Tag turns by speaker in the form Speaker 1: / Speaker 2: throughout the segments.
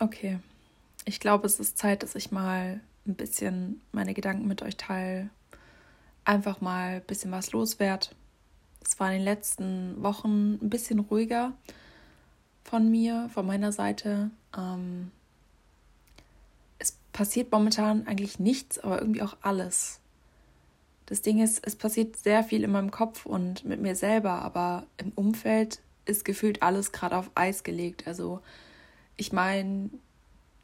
Speaker 1: Okay. Ich glaube, es ist Zeit, dass ich mal ein bisschen meine Gedanken mit euch teile. Einfach mal ein bisschen was loswert. Es war in den letzten Wochen ein bisschen ruhiger von mir, von meiner Seite. Ähm, es passiert momentan eigentlich nichts, aber irgendwie auch alles. Das Ding ist, es passiert sehr viel in meinem Kopf und mit mir selber, aber im Umfeld ist gefühlt alles gerade auf Eis gelegt. Also ich meine,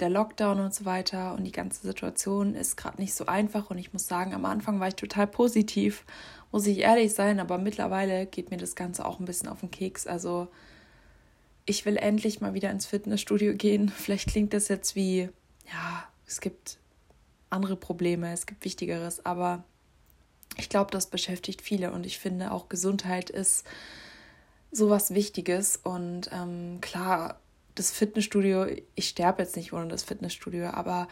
Speaker 1: der Lockdown und so weiter und die ganze Situation ist gerade nicht so einfach und ich muss sagen, am Anfang war ich total positiv, muss ich ehrlich sein, aber mittlerweile geht mir das Ganze auch ein bisschen auf den Keks. Also ich will endlich mal wieder ins Fitnessstudio gehen. Vielleicht klingt das jetzt wie, ja, es gibt andere Probleme, es gibt Wichtigeres, aber ich glaube, das beschäftigt viele und ich finde auch Gesundheit ist sowas Wichtiges und ähm, klar, das Fitnessstudio, ich sterbe jetzt nicht ohne das Fitnessstudio, aber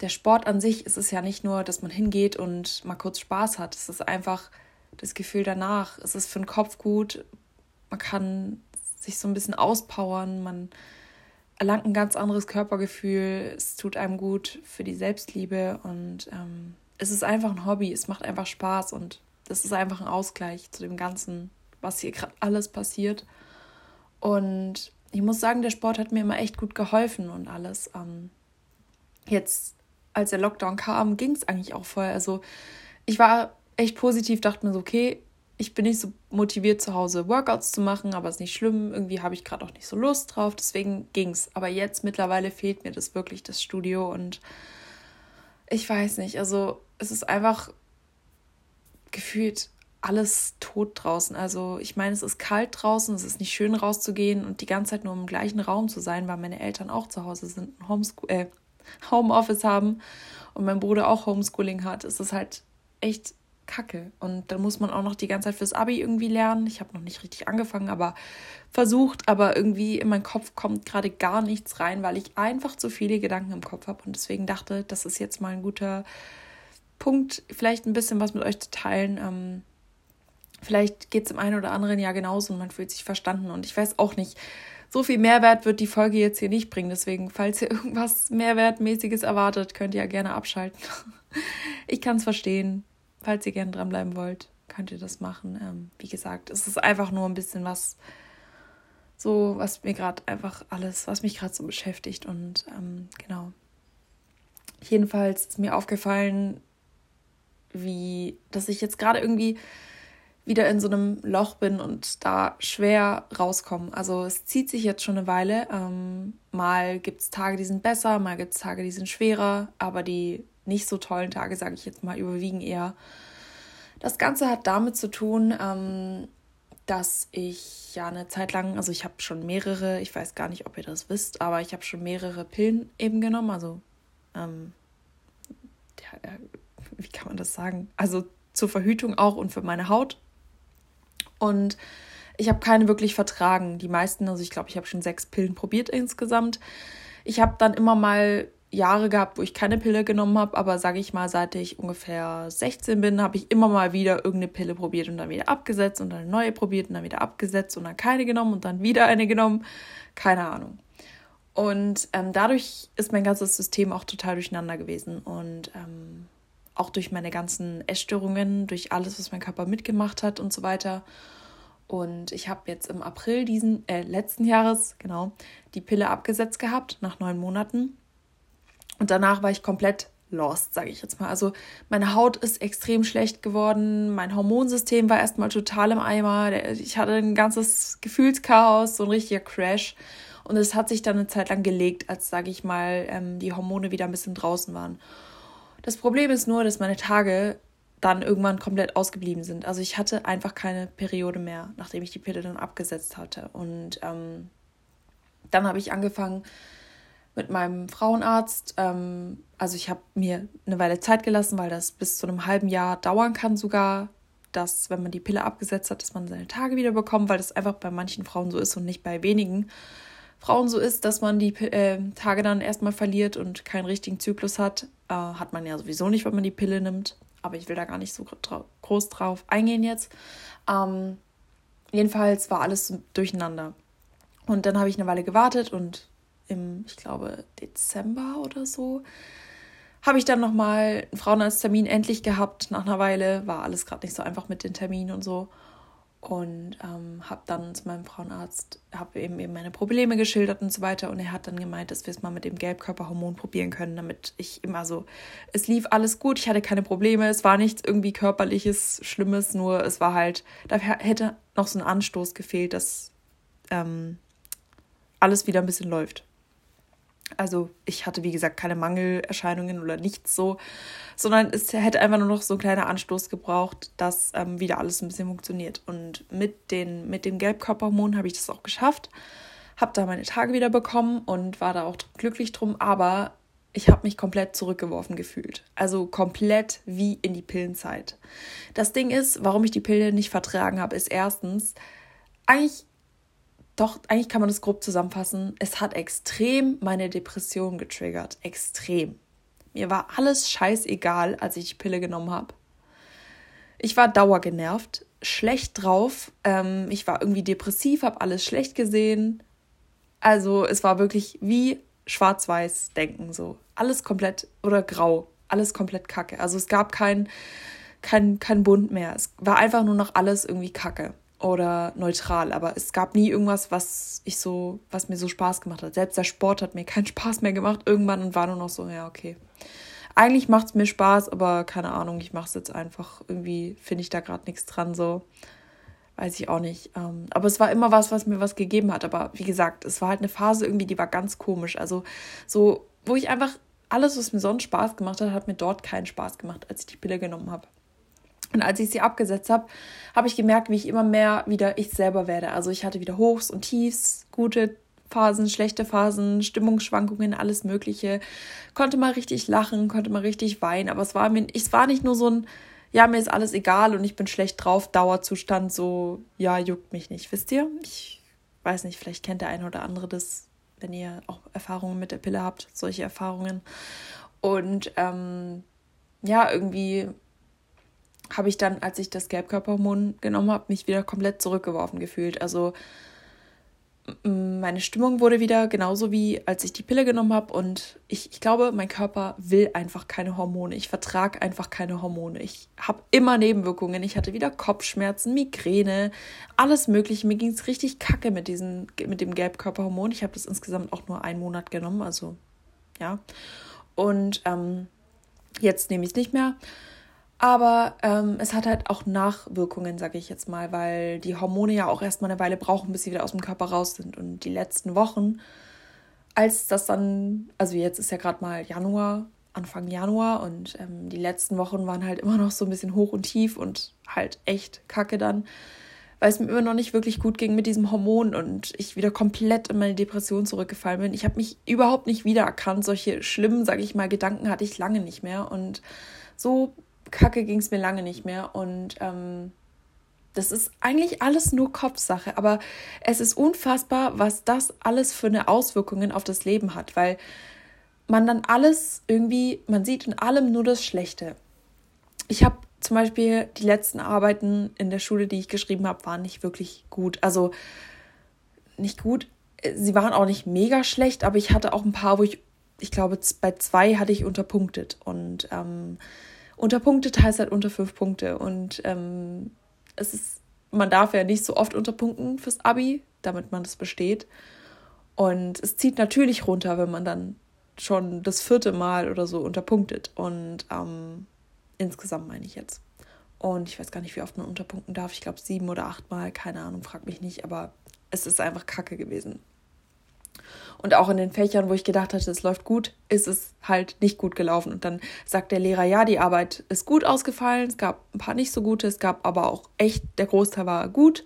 Speaker 1: der Sport an sich ist es ja nicht nur, dass man hingeht und mal kurz Spaß hat. Es ist einfach das Gefühl danach. Es ist für den Kopf gut. Man kann sich so ein bisschen auspowern. Man erlangt ein ganz anderes Körpergefühl. Es tut einem gut für die Selbstliebe und ähm, es ist einfach ein Hobby. Es macht einfach Spaß und das ist einfach ein Ausgleich zu dem Ganzen, was hier gerade alles passiert. Und ich muss sagen, der Sport hat mir immer echt gut geholfen und alles. Ähm, jetzt, als der Lockdown kam, ging es eigentlich auch voll. Also ich war echt positiv, dachte mir so, okay, ich bin nicht so motiviert zu Hause Workouts zu machen, aber ist nicht schlimm. Irgendwie habe ich gerade auch nicht so Lust drauf, deswegen ging es. Aber jetzt mittlerweile fehlt mir das wirklich, das Studio und ich weiß nicht, also es ist einfach gefühlt alles tot draußen. Also ich meine, es ist kalt draußen, es ist nicht schön rauszugehen und die ganze Zeit nur im gleichen Raum zu sein, weil meine Eltern auch zu Hause sind, Homeschool äh, Homeoffice haben und mein Bruder auch Homeschooling hat. Es ist halt echt kacke. Und dann muss man auch noch die ganze Zeit fürs Abi irgendwie lernen. Ich habe noch nicht richtig angefangen, aber versucht, aber irgendwie in meinen Kopf kommt gerade gar nichts rein, weil ich einfach zu viele Gedanken im Kopf habe und deswegen dachte, das ist jetzt mal ein guter Punkt, vielleicht ein bisschen was mit euch zu teilen. Ähm, Vielleicht geht es im einen oder anderen Jahr genauso und man fühlt sich verstanden. Und ich weiß auch nicht, so viel Mehrwert wird die Folge jetzt hier nicht bringen. Deswegen, falls ihr irgendwas Mehrwertmäßiges erwartet, könnt ihr ja gerne abschalten. Ich kann es verstehen. Falls ihr gerne dranbleiben wollt, könnt ihr das machen. Ähm, wie gesagt, es ist einfach nur ein bisschen was, so was mir gerade einfach alles, was mich gerade so beschäftigt. Und ähm, genau. Jedenfalls ist mir aufgefallen, wie, dass ich jetzt gerade irgendwie wieder in so einem Loch bin und da schwer rauskomme. Also es zieht sich jetzt schon eine Weile. Ähm, mal gibt es Tage, die sind besser, mal gibt es Tage, die sind schwerer, aber die nicht so tollen Tage, sage ich jetzt mal, überwiegen eher. Das Ganze hat damit zu tun, ähm, dass ich ja eine Zeit lang, also ich habe schon mehrere, ich weiß gar nicht, ob ihr das wisst, aber ich habe schon mehrere Pillen eben genommen. Also, ähm, ja, wie kann man das sagen? Also zur Verhütung auch und für meine Haut und ich habe keine wirklich vertragen. Die meisten, also ich glaube, ich habe schon sechs Pillen probiert insgesamt. Ich habe dann immer mal Jahre gehabt, wo ich keine Pille genommen habe, aber sage ich mal, seit ich ungefähr 16 bin, habe ich immer mal wieder irgendeine Pille probiert und dann wieder abgesetzt und dann eine neue probiert und dann wieder abgesetzt und dann keine genommen und dann wieder eine genommen. Keine Ahnung. Und ähm, dadurch ist mein ganzes System auch total durcheinander gewesen und ähm, auch durch meine ganzen Essstörungen, durch alles, was mein Körper mitgemacht hat und so weiter. Und ich habe jetzt im April diesen äh, letzten Jahres genau die Pille abgesetzt gehabt nach neun Monaten. Und danach war ich komplett lost, sage ich jetzt mal. Also meine Haut ist extrem schlecht geworden, mein Hormonsystem war erstmal total im Eimer, ich hatte ein ganzes Gefühlschaos, so ein richtiger Crash. Und es hat sich dann eine Zeit lang gelegt, als, sage ich mal, ähm, die Hormone wieder ein bisschen draußen waren. Das Problem ist nur, dass meine Tage dann irgendwann komplett ausgeblieben sind. Also ich hatte einfach keine Periode mehr, nachdem ich die Pille dann abgesetzt hatte. Und ähm, dann habe ich angefangen mit meinem Frauenarzt. Ähm, also ich habe mir eine Weile Zeit gelassen, weil das bis zu einem halben Jahr dauern kann sogar, dass wenn man die Pille abgesetzt hat, dass man seine Tage wieder bekommt, weil das einfach bei manchen Frauen so ist und nicht bei wenigen. Frauen so ist, dass man die äh, Tage dann erstmal verliert und keinen richtigen Zyklus hat. Äh, hat man ja sowieso nicht, wenn man die Pille nimmt. Aber ich will da gar nicht so groß drauf eingehen jetzt. Ähm, jedenfalls war alles durcheinander. Und dann habe ich eine Weile gewartet und im, ich glaube, Dezember oder so, habe ich dann nochmal einen Frauenarzttermin endlich gehabt. Nach einer Weile war alles gerade nicht so einfach mit den Terminen und so. Und ähm, habe dann zu meinem Frauenarzt, habe eben, eben meine Probleme geschildert und so weiter. Und er hat dann gemeint, dass wir es mal mit dem Gelbkörperhormon probieren können, damit ich immer so, es lief alles gut, ich hatte keine Probleme, es war nichts irgendwie körperliches, Schlimmes, nur es war halt, da hätte noch so ein Anstoß gefehlt, dass ähm, alles wieder ein bisschen läuft. Also ich hatte, wie gesagt, keine Mangelerscheinungen oder nichts so, sondern es hätte einfach nur noch so ein kleiner Anstoß gebraucht, dass ähm, wieder alles ein bisschen funktioniert. Und mit, den, mit dem Gelbkörperhormon habe ich das auch geschafft, habe da meine Tage wieder bekommen und war da auch glücklich drum, aber ich habe mich komplett zurückgeworfen gefühlt. Also komplett wie in die Pillenzeit. Das Ding ist, warum ich die Pille nicht vertragen habe, ist erstens, eigentlich doch, eigentlich kann man das grob zusammenfassen. Es hat extrem meine Depression getriggert. Extrem. Mir war alles scheißegal, als ich die Pille genommen habe. Ich war dauergenervt, schlecht drauf. Ähm, ich war irgendwie depressiv, habe alles schlecht gesehen. Also es war wirklich wie schwarz-weiß denken so. Alles komplett oder grau. Alles komplett kacke. Also es gab kein, kein, kein Bund mehr. Es war einfach nur noch alles irgendwie kacke oder neutral, aber es gab nie irgendwas, was ich so, was mir so Spaß gemacht hat. Selbst der Sport hat mir keinen Spaß mehr gemacht irgendwann und war nur noch so, ja, okay. Eigentlich macht es mir Spaß, aber keine Ahnung, ich mache es jetzt einfach. Irgendwie finde ich da gerade nichts dran, so. Weiß ich auch nicht. Ähm, aber es war immer was, was mir was gegeben hat. Aber wie gesagt, es war halt eine Phase irgendwie, die war ganz komisch. Also so, wo ich einfach alles, was mir sonst Spaß gemacht hat, hat mir dort keinen Spaß gemacht, als ich die Pille genommen habe. Und als ich sie abgesetzt habe, habe ich gemerkt, wie ich immer mehr wieder ich selber werde. Also ich hatte wieder Hochs und Tiefs, gute Phasen, schlechte Phasen, Stimmungsschwankungen, alles Mögliche. Konnte mal richtig lachen, konnte mal richtig weinen, aber es war mir, es war nicht nur so ein, ja, mir ist alles egal und ich bin schlecht drauf, Dauerzustand, so, ja, juckt mich nicht, wisst ihr? Ich weiß nicht, vielleicht kennt der eine oder andere das, wenn ihr auch Erfahrungen mit der Pille habt, solche Erfahrungen. Und ähm, ja, irgendwie habe ich dann, als ich das Gelbkörperhormon genommen habe, mich wieder komplett zurückgeworfen gefühlt. Also meine Stimmung wurde wieder genauso wie als ich die Pille genommen habe und ich, ich glaube, mein Körper will einfach keine Hormone. Ich vertrage einfach keine Hormone. Ich habe immer Nebenwirkungen. Ich hatte wieder Kopfschmerzen, Migräne, alles Mögliche. Mir ging es richtig kacke mit, diesen, mit dem Gelbkörperhormon. Ich habe das insgesamt auch nur einen Monat genommen, also ja. Und ähm, jetzt nehme ich es nicht mehr. Aber ähm, es hat halt auch Nachwirkungen, sage ich jetzt mal, weil die Hormone ja auch erstmal eine Weile brauchen, bis sie wieder aus dem Körper raus sind. Und die letzten Wochen, als das dann, also jetzt ist ja gerade mal Januar, Anfang Januar und ähm, die letzten Wochen waren halt immer noch so ein bisschen hoch und tief und halt echt kacke dann, weil es mir immer noch nicht wirklich gut ging mit diesem Hormon und ich wieder komplett in meine Depression zurückgefallen bin. Ich habe mich überhaupt nicht wiedererkannt. Solche schlimmen, sage ich mal, Gedanken hatte ich lange nicht mehr und so kacke ging es mir lange nicht mehr. Und ähm, das ist eigentlich alles nur Kopfsache. Aber es ist unfassbar, was das alles für eine Auswirkungen auf das Leben hat, weil man dann alles irgendwie, man sieht in allem nur das Schlechte. Ich habe zum Beispiel die letzten Arbeiten in der Schule, die ich geschrieben habe, waren nicht wirklich gut. Also nicht gut. Sie waren auch nicht mega schlecht, aber ich hatte auch ein paar, wo ich, ich glaube, bei zwei hatte ich unterpunktet. Und ähm, unterpunktet heißt halt unter fünf Punkte. Und ähm, es ist, man darf ja nicht so oft unterpunkten fürs Abi, damit man das besteht. Und es zieht natürlich runter, wenn man dann schon das vierte Mal oder so unterpunktet. Und ähm, insgesamt meine ich jetzt. Und ich weiß gar nicht, wie oft man unterpunkten darf. Ich glaube sieben oder acht Mal, keine Ahnung, frag mich nicht. Aber es ist einfach Kacke gewesen. Und auch in den Fächern, wo ich gedacht hatte, es läuft gut, ist es halt nicht gut gelaufen. Und dann sagt der Lehrer, ja, die Arbeit ist gut ausgefallen, es gab ein paar nicht so gute, es gab aber auch echt, der Großteil war gut.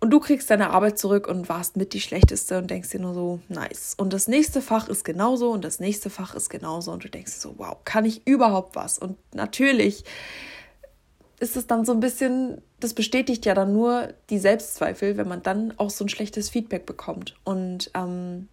Speaker 1: Und du kriegst deine Arbeit zurück und warst mit die schlechteste und denkst dir nur so, nice. Und das nächste Fach ist genauso und das nächste Fach ist genauso. Und du denkst so, wow, kann ich überhaupt was? Und natürlich ist es dann so ein bisschen, das bestätigt ja dann nur die Selbstzweifel, wenn man dann auch so ein schlechtes Feedback bekommt. Und ähm,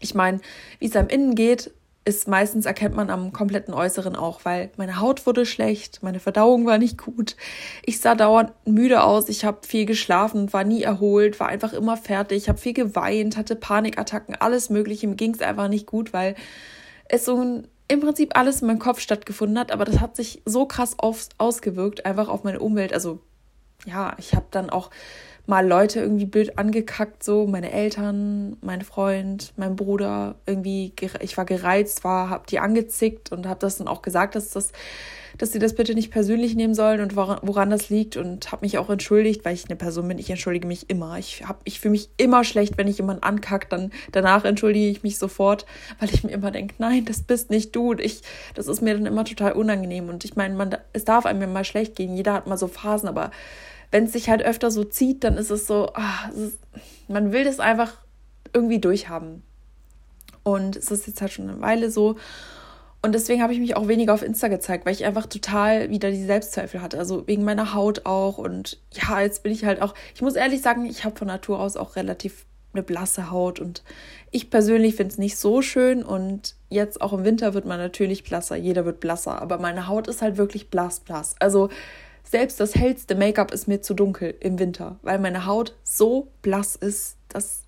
Speaker 1: ich meine, wie es einem innen geht, ist meistens erkennt man am kompletten Äußeren auch, weil meine Haut wurde schlecht, meine Verdauung war nicht gut, ich sah dauernd müde aus, ich habe viel geschlafen, war nie erholt, war einfach immer fertig, habe viel geweint, hatte Panikattacken, alles Mögliche, mir ging es einfach nicht gut, weil es so ein, im Prinzip alles in meinem Kopf stattgefunden hat, aber das hat sich so krass auf, ausgewirkt, einfach auf meine Umwelt. Also ja, ich habe dann auch mal Leute irgendwie blöd angekackt, so meine Eltern, mein Freund, mein Bruder, irgendwie, ich war gereizt, war, hab die angezickt und habe das dann auch gesagt, dass das, dass sie das bitte nicht persönlich nehmen sollen und woran, woran das liegt und habe mich auch entschuldigt, weil ich eine Person bin, ich entschuldige mich immer. Ich hab, ich fühle mich immer schlecht, wenn ich jemanden ankackt, dann danach entschuldige ich mich sofort, weil ich mir immer denke, nein, das bist nicht du. Und ich, das ist mir dann immer total unangenehm und ich meine, man, es darf einem ja mal schlecht gehen. Jeder hat mal so Phasen, aber wenn es sich halt öfter so zieht, dann ist es so, ach, es ist, man will das einfach irgendwie durchhaben. Und es ist jetzt halt schon eine Weile so. Und deswegen habe ich mich auch weniger auf Insta gezeigt, weil ich einfach total wieder die Selbstzweifel hatte. Also wegen meiner Haut auch. Und ja, jetzt bin ich halt auch, ich muss ehrlich sagen, ich habe von Natur aus auch relativ eine blasse Haut. Und ich persönlich finde es nicht so schön. Und jetzt auch im Winter wird man natürlich blasser. Jeder wird blasser. Aber meine Haut ist halt wirklich blass, blass. Also selbst das hellste Make-up ist mir zu dunkel im Winter, weil meine Haut so blass ist, dass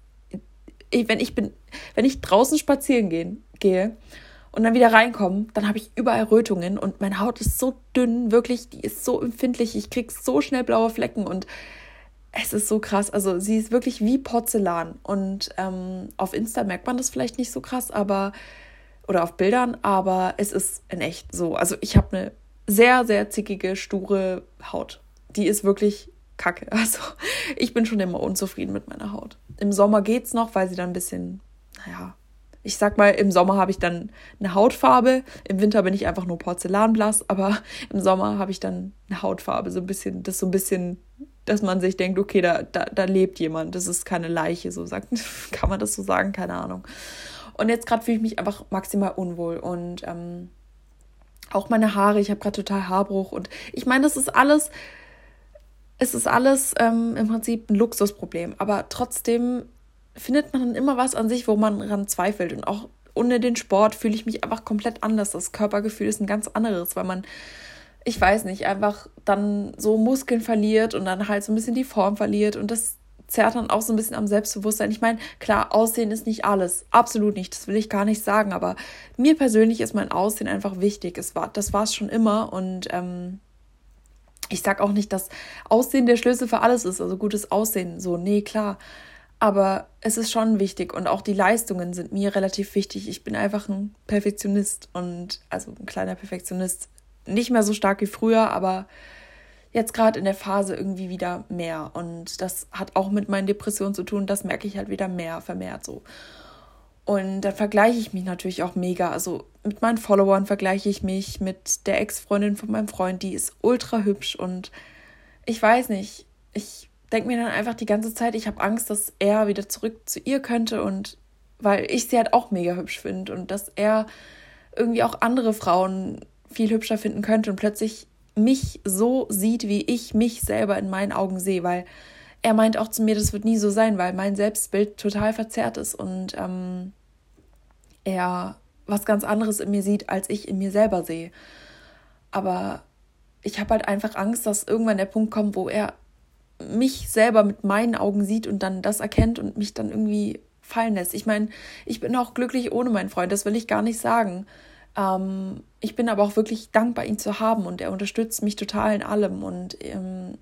Speaker 1: ich, wenn ich bin, wenn ich draußen spazieren gehen, gehe und dann wieder reinkomme, dann habe ich überall Rötungen und meine Haut ist so dünn, wirklich, die ist so empfindlich, ich krieg so schnell blaue Flecken und es ist so krass. Also sie ist wirklich wie Porzellan und ähm, auf Insta merkt man das vielleicht nicht so krass, aber oder auf Bildern, aber es ist in echt so. Also ich habe eine sehr, sehr zickige, sture Haut. Die ist wirklich kacke. Also ich bin schon immer unzufrieden mit meiner Haut. Im Sommer geht's noch, weil sie dann ein bisschen, naja, ich sag mal, im Sommer habe ich dann eine Hautfarbe. Im Winter bin ich einfach nur porzellanblass, aber im Sommer habe ich dann eine Hautfarbe. So ein bisschen, das so ein bisschen, dass man sich denkt, okay, da, da, da lebt jemand. Das ist keine Leiche, so sagt, kann man das so sagen, keine Ahnung. Und jetzt gerade fühle ich mich einfach maximal unwohl und ähm, auch meine Haare, ich habe gerade total Haarbruch und ich meine, das ist alles, es ist alles ähm, im Prinzip ein Luxusproblem, aber trotzdem findet man dann immer was an sich, wo man dran zweifelt und auch ohne den Sport fühle ich mich einfach komplett anders. Das Körpergefühl ist ein ganz anderes, weil man, ich weiß nicht, einfach dann so Muskeln verliert und dann halt so ein bisschen die Form verliert und das zerrt dann auch so ein bisschen am Selbstbewusstsein. Ich meine, klar, Aussehen ist nicht alles. Absolut nicht. Das will ich gar nicht sagen. Aber mir persönlich ist mein Aussehen einfach wichtig. Es war, das war es schon immer. Und ähm, ich sag auch nicht, dass Aussehen der Schlüssel für alles ist. Also gutes Aussehen. So, nee, klar. Aber es ist schon wichtig und auch die Leistungen sind mir relativ wichtig. Ich bin einfach ein Perfektionist und also ein kleiner Perfektionist. Nicht mehr so stark wie früher, aber jetzt gerade in der Phase irgendwie wieder mehr. Und das hat auch mit meinen Depressionen zu tun. Das merke ich halt wieder mehr, vermehrt so. Und dann vergleiche ich mich natürlich auch mega. Also mit meinen Followern vergleiche ich mich mit der Ex-Freundin von meinem Freund, die ist ultra hübsch. Und ich weiß nicht, ich denke mir dann einfach die ganze Zeit, ich habe Angst, dass er wieder zurück zu ihr könnte. Und weil ich sie halt auch mega hübsch finde. Und dass er irgendwie auch andere Frauen viel hübscher finden könnte. Und plötzlich mich so sieht, wie ich mich selber in meinen Augen sehe, weil er meint auch zu mir, das wird nie so sein, weil mein Selbstbild total verzerrt ist und ähm, er was ganz anderes in mir sieht, als ich in mir selber sehe. Aber ich habe halt einfach Angst, dass irgendwann der Punkt kommt, wo er mich selber mit meinen Augen sieht und dann das erkennt und mich dann irgendwie fallen lässt. Ich meine, ich bin auch glücklich ohne meinen Freund, das will ich gar nicht sagen. Ähm, ich bin aber auch wirklich dankbar, ihn zu haben und er unterstützt mich total in allem und ähm,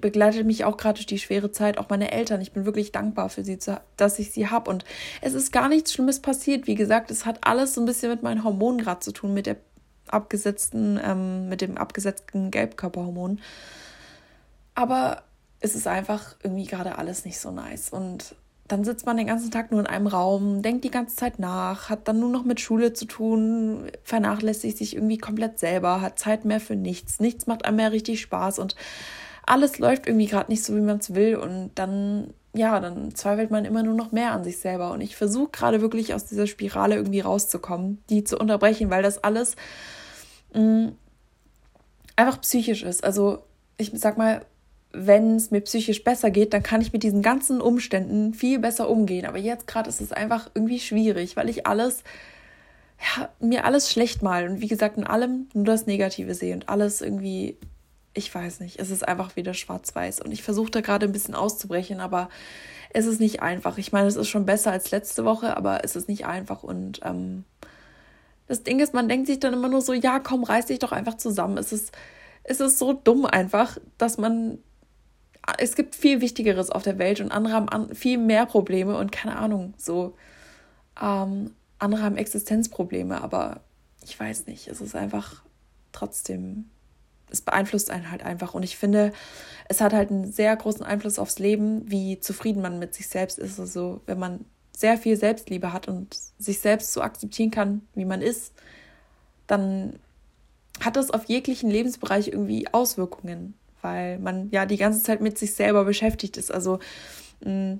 Speaker 1: begleitet mich auch gerade durch die schwere Zeit, auch meine Eltern. Ich bin wirklich dankbar für sie, dass ich sie habe. Und es ist gar nichts Schlimmes passiert. Wie gesagt, es hat alles so ein bisschen mit meinen Hormonen gerade zu tun, mit der abgesetzten, ähm, mit dem abgesetzten Gelbkörperhormon. Aber es ist einfach irgendwie gerade alles nicht so nice. Und dann sitzt man den ganzen Tag nur in einem Raum, denkt die ganze Zeit nach, hat dann nur noch mit Schule zu tun, vernachlässigt sich irgendwie komplett selber, hat Zeit mehr für nichts, nichts macht einem mehr richtig Spaß und alles läuft irgendwie gerade nicht so, wie man es will. Und dann, ja, dann zweifelt man immer nur noch mehr an sich selber. Und ich versuche gerade wirklich aus dieser Spirale irgendwie rauszukommen, die zu unterbrechen, weil das alles mh, mm, einfach psychisch ist. Also ich sag mal, wenn es mir psychisch besser geht, dann kann ich mit diesen ganzen Umständen viel besser umgehen. Aber jetzt gerade ist es einfach irgendwie schwierig, weil ich alles, ja, mir alles schlecht mal und wie gesagt in allem nur das Negative sehe und alles irgendwie, ich weiß nicht, es ist einfach wieder schwarz-weiß und ich versuche da gerade ein bisschen auszubrechen, aber es ist nicht einfach. Ich meine, es ist schon besser als letzte Woche, aber es ist nicht einfach und ähm, das Ding ist, man denkt sich dann immer nur so, ja, komm, reiß dich doch einfach zusammen. Es ist, es ist so dumm einfach, dass man es gibt viel Wichtigeres auf der Welt und andere haben viel mehr Probleme und keine Ahnung, so ähm, andere haben Existenzprobleme, aber ich weiß nicht, es ist einfach trotzdem, es beeinflusst einen halt einfach. Und ich finde, es hat halt einen sehr großen Einfluss aufs Leben, wie zufrieden man mit sich selbst ist. Also wenn man sehr viel Selbstliebe hat und sich selbst so akzeptieren kann, wie man ist, dann hat das auf jeglichen Lebensbereich irgendwie Auswirkungen, weil man ja die ganze Zeit mit sich selber beschäftigt ist. Also mm,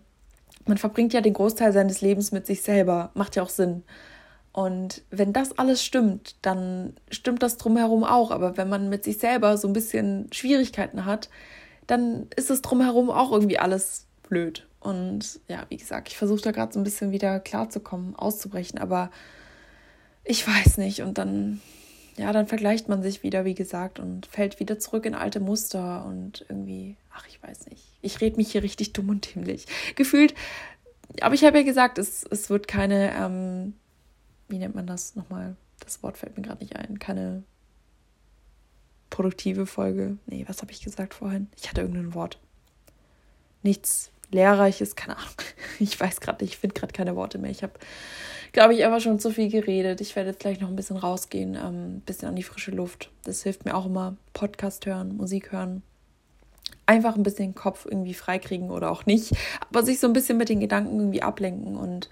Speaker 1: man verbringt ja den Großteil seines Lebens mit sich selber, macht ja auch Sinn. Und wenn das alles stimmt, dann stimmt das drumherum auch. Aber wenn man mit sich selber so ein bisschen Schwierigkeiten hat, dann ist es drumherum auch irgendwie alles blöd. Und ja, wie gesagt, ich versuche da gerade so ein bisschen wieder klarzukommen, auszubrechen, aber ich weiß nicht. Und dann, ja, dann vergleicht man sich wieder, wie gesagt, und fällt wieder zurück in alte Muster und irgendwie, ach, ich weiß nicht. Ich rede mich hier richtig dumm und dämlich. Gefühlt, aber ich habe ja gesagt, es, es wird keine, ähm, wie nennt man das nochmal? Das Wort fällt mir gerade nicht ein. Keine produktive Folge. Nee, was habe ich gesagt vorhin? Ich hatte irgendein Wort. Nichts Lehrreiches, keine Ahnung. Ich weiß gerade ich finde gerade keine Worte mehr. Ich habe, glaube ich, einfach schon zu viel geredet. Ich werde jetzt gleich noch ein bisschen rausgehen, ähm, ein bisschen an die frische Luft. Das hilft mir auch immer. Podcast hören, Musik hören. Einfach ein bisschen den Kopf irgendwie freikriegen oder auch nicht. Aber sich so ein bisschen mit den Gedanken irgendwie ablenken und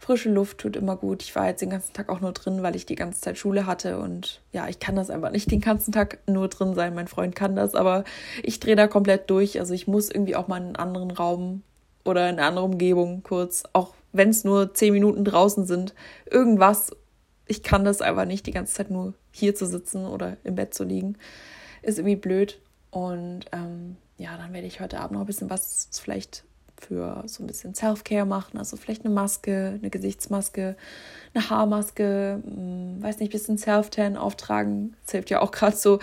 Speaker 1: frische Luft tut immer gut. Ich war jetzt den ganzen Tag auch nur drin, weil ich die ganze Zeit Schule hatte und ja, ich kann das einfach nicht den ganzen Tag nur drin sein. Mein Freund kann das, aber ich drehe da komplett durch. Also ich muss irgendwie auch mal in einen anderen Raum oder in eine andere Umgebung kurz, auch wenn es nur zehn Minuten draußen sind, irgendwas. Ich kann das einfach nicht, die ganze Zeit nur hier zu sitzen oder im Bett zu liegen. Ist irgendwie blöd. Und ähm, ja, dann werde ich heute Abend noch ein bisschen was vielleicht für so ein bisschen Self-Care machen. Also vielleicht eine Maske, eine Gesichtsmaske, eine Haarmaske, mh, hm, weiß nicht, ein bisschen Self-Tan auftragen. Das hilft ja auch gerade so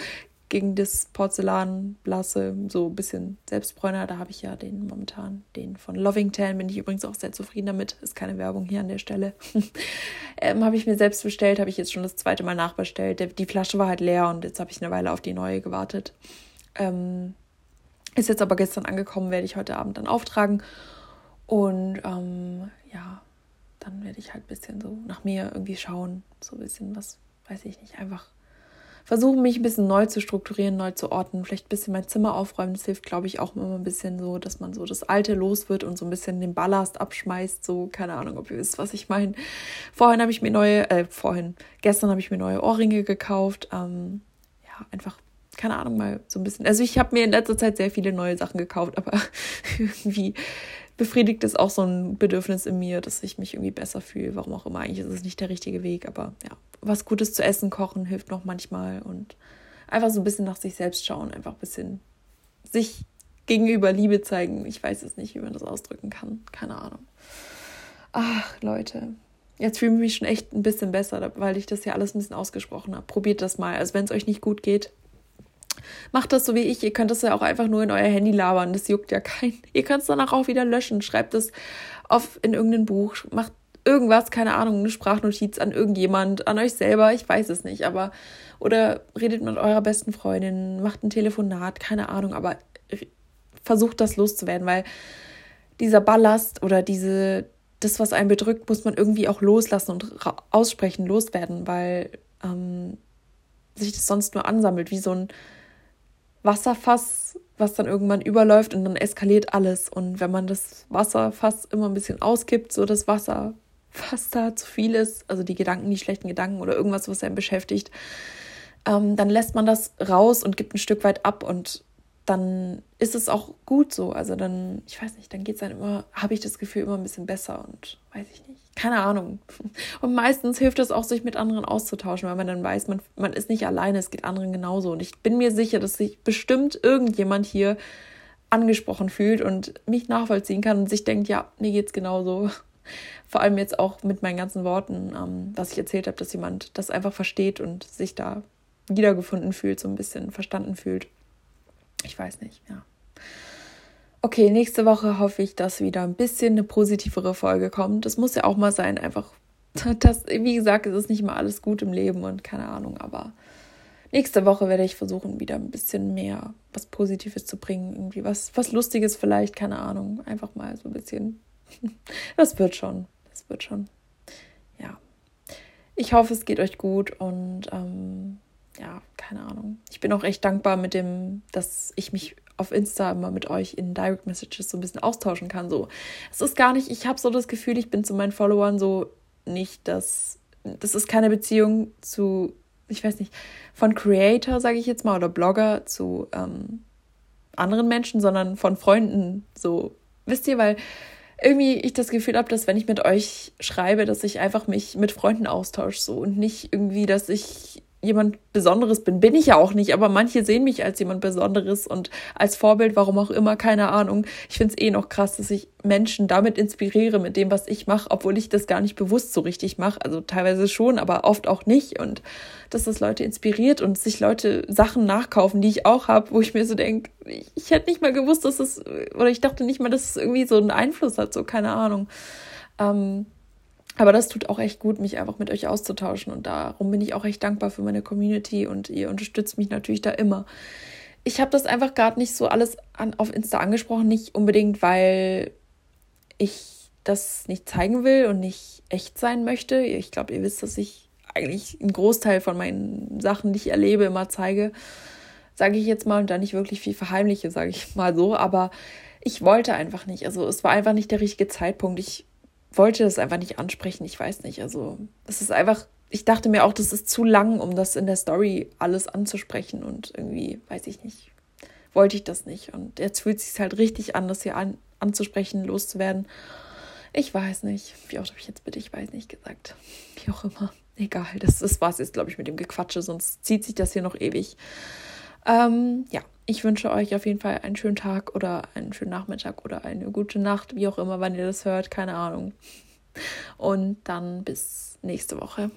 Speaker 1: gegen das Porzellanblasse, so ein bisschen Selbstbräuner. Da habe ich ja den momentan, den von Loving Tan, bin ich übrigens auch sehr zufrieden damit. Ist keine Werbung hier an der Stelle. ähm, habe ich mir selbst bestellt, habe ich jetzt schon das zweite Mal nachbestellt. Die Flasche war halt leer und jetzt habe ich eine Weile auf die neue gewartet. Ähm, ist jetzt aber gestern angekommen, werde ich heute Abend dann auftragen. Und ähm, ja, dann werde ich halt ein bisschen so nach mir irgendwie schauen. So ein bisschen was, weiß ich nicht, einfach versuchen, mich ein bisschen neu zu strukturieren, neu zu ordnen, vielleicht ein bisschen mein Zimmer aufräumen. Das hilft, glaube ich, auch immer ein bisschen so, dass man so das Alte los wird und so ein bisschen den Ballast abschmeißt. So, keine Ahnung, ob ihr wisst, was ich meine. Vorhin habe ich mir neue, äh, vorhin, gestern habe ich mir neue Ohrringe gekauft. Ähm, ja, einfach keine Ahnung, mal so ein bisschen. Also ich habe mir in letzter Zeit sehr viele neue Sachen gekauft, aber irgendwie befriedigt es auch so ein Bedürfnis in mir, dass ich mich irgendwie besser fühle. Warum auch immer. Eigentlich ist es nicht der richtige Weg, aber ja, was Gutes zu essen kochen hilft noch manchmal und einfach so ein bisschen nach sich selbst schauen, einfach ein bisschen sich gegenüber Liebe zeigen. Ich weiß es nicht, wie man das ausdrücken kann. Keine Ahnung. Ach, Leute. Jetzt fühle ich mich schon echt ein bisschen besser, weil ich das ja alles ein bisschen ausgesprochen habe. Probiert das mal. Also wenn es euch nicht gut geht, Macht das so wie ich. Ihr könnt das ja auch einfach nur in euer Handy labern. Das juckt ja keinen. Ihr könnt es danach auch wieder löschen. Schreibt es auf in irgendein Buch. Macht irgendwas, keine Ahnung, eine Sprachnotiz an irgendjemand, an euch selber. Ich weiß es nicht. Aber oder redet mit eurer besten Freundin, macht ein Telefonat, keine Ahnung. Aber versucht das loszuwerden, weil dieser Ballast oder diese das, was einen bedrückt, muss man irgendwie auch loslassen und aussprechen, loswerden, weil ähm, sich das sonst nur ansammelt, wie so ein Wasserfass, was dann irgendwann überläuft und dann eskaliert alles. Und wenn man das Wasserfass immer ein bisschen auskippt, so das Wasser fast da zu viel ist, also die Gedanken, die schlechten Gedanken oder irgendwas, was einen beschäftigt, ähm, dann lässt man das raus und gibt ein Stück weit ab und dann ist es auch gut so. Also dann, ich weiß nicht, dann geht es dann immer, habe ich das Gefühl, immer ein bisschen besser und weiß ich nicht. Keine Ahnung. Und meistens hilft es auch, sich mit anderen auszutauschen, weil man dann weiß, man, man ist nicht alleine, es geht anderen genauso. Und ich bin mir sicher, dass sich bestimmt irgendjemand hier angesprochen fühlt und mich nachvollziehen kann und sich denkt, ja, mir geht's genauso. vor allem jetzt auch mit meinen ganzen Worten, ähm, was ich erzählt habe, dass jemand das einfach versteht und sich da wiedergefunden fühlt, so ein bisschen verstanden fühlt. Ich weiß nicht, ja. Okay, nächste Woche hoffe ich, dass wieder ein bisschen eine positivere Folge kommt. Das muss ja auch mal sein, einfach. Das, wie gesagt, es ist nicht immer alles gut im Leben und keine Ahnung, aber nächste Woche werde ich versuchen, wieder ein bisschen mehr was Positives zu bringen. Irgendwie was, was Lustiges vielleicht, keine Ahnung. Einfach mal so ein bisschen. Das wird schon. Das wird schon. Ja. Ich hoffe, es geht euch gut und ähm, ja, keine Ahnung. Ich bin auch echt dankbar mit dem, dass ich mich auf Insta immer mit euch in Direct Messages so ein bisschen austauschen kann. So, es ist gar nicht, ich habe so das Gefühl, ich bin zu meinen Followern so nicht, dass das ist keine Beziehung zu, ich weiß nicht, von Creator, sage ich jetzt mal, oder Blogger zu ähm, anderen Menschen, sondern von Freunden. So, wisst ihr, weil irgendwie ich das Gefühl habe, dass wenn ich mit euch schreibe, dass ich einfach mich mit Freunden austausche so und nicht irgendwie, dass ich jemand Besonderes bin. Bin ich ja auch nicht, aber manche sehen mich als jemand Besonderes und als Vorbild, warum auch immer, keine Ahnung. Ich finde es eh noch krass, dass ich Menschen damit inspiriere, mit dem, was ich mache, obwohl ich das gar nicht bewusst so richtig mache. Also teilweise schon, aber oft auch nicht. Und dass das Leute inspiriert und sich Leute Sachen nachkaufen, die ich auch habe, wo ich mir so denke, ich, ich hätte nicht mal gewusst, dass es, oder ich dachte nicht mal, dass es irgendwie so einen Einfluss hat, so keine Ahnung. Ähm, aber das tut auch echt gut, mich einfach mit euch auszutauschen. Und darum bin ich auch echt dankbar für meine Community und ihr unterstützt mich natürlich da immer. Ich habe das einfach gerade nicht so alles an, auf Insta angesprochen, nicht unbedingt, weil ich das nicht zeigen will und nicht echt sein möchte. Ich glaube, ihr wisst, dass ich eigentlich einen Großteil von meinen Sachen, die ich erlebe, immer zeige, sage ich jetzt mal, und da nicht wirklich viel verheimliche, sage ich mal so. Aber ich wollte einfach nicht. Also es war einfach nicht der richtige Zeitpunkt. Ich wollte das einfach nicht ansprechen. Ich weiß nicht. Also, es ist einfach, ich dachte mir auch, das ist zu lang, um das in der Story alles anzusprechen. Und irgendwie, weiß ich nicht, wollte ich das nicht. Und jetzt fühlt es sich halt richtig an, das hier an, anzusprechen, loszuwerden. Ich weiß nicht. Wie oft habe ich jetzt bitte, ich weiß nicht gesagt. Wie auch immer. Egal, das, das war es jetzt, glaube ich, mit dem Gequatsche, sonst zieht sich das hier noch ewig. Ähm, ja, ich wünsche euch auf jeden Fall einen schönen Tag oder einen schönen Nachmittag oder eine gute Nacht, wie auch immer, wann ihr das hört, keine Ahnung. Und dann bis nächste Woche.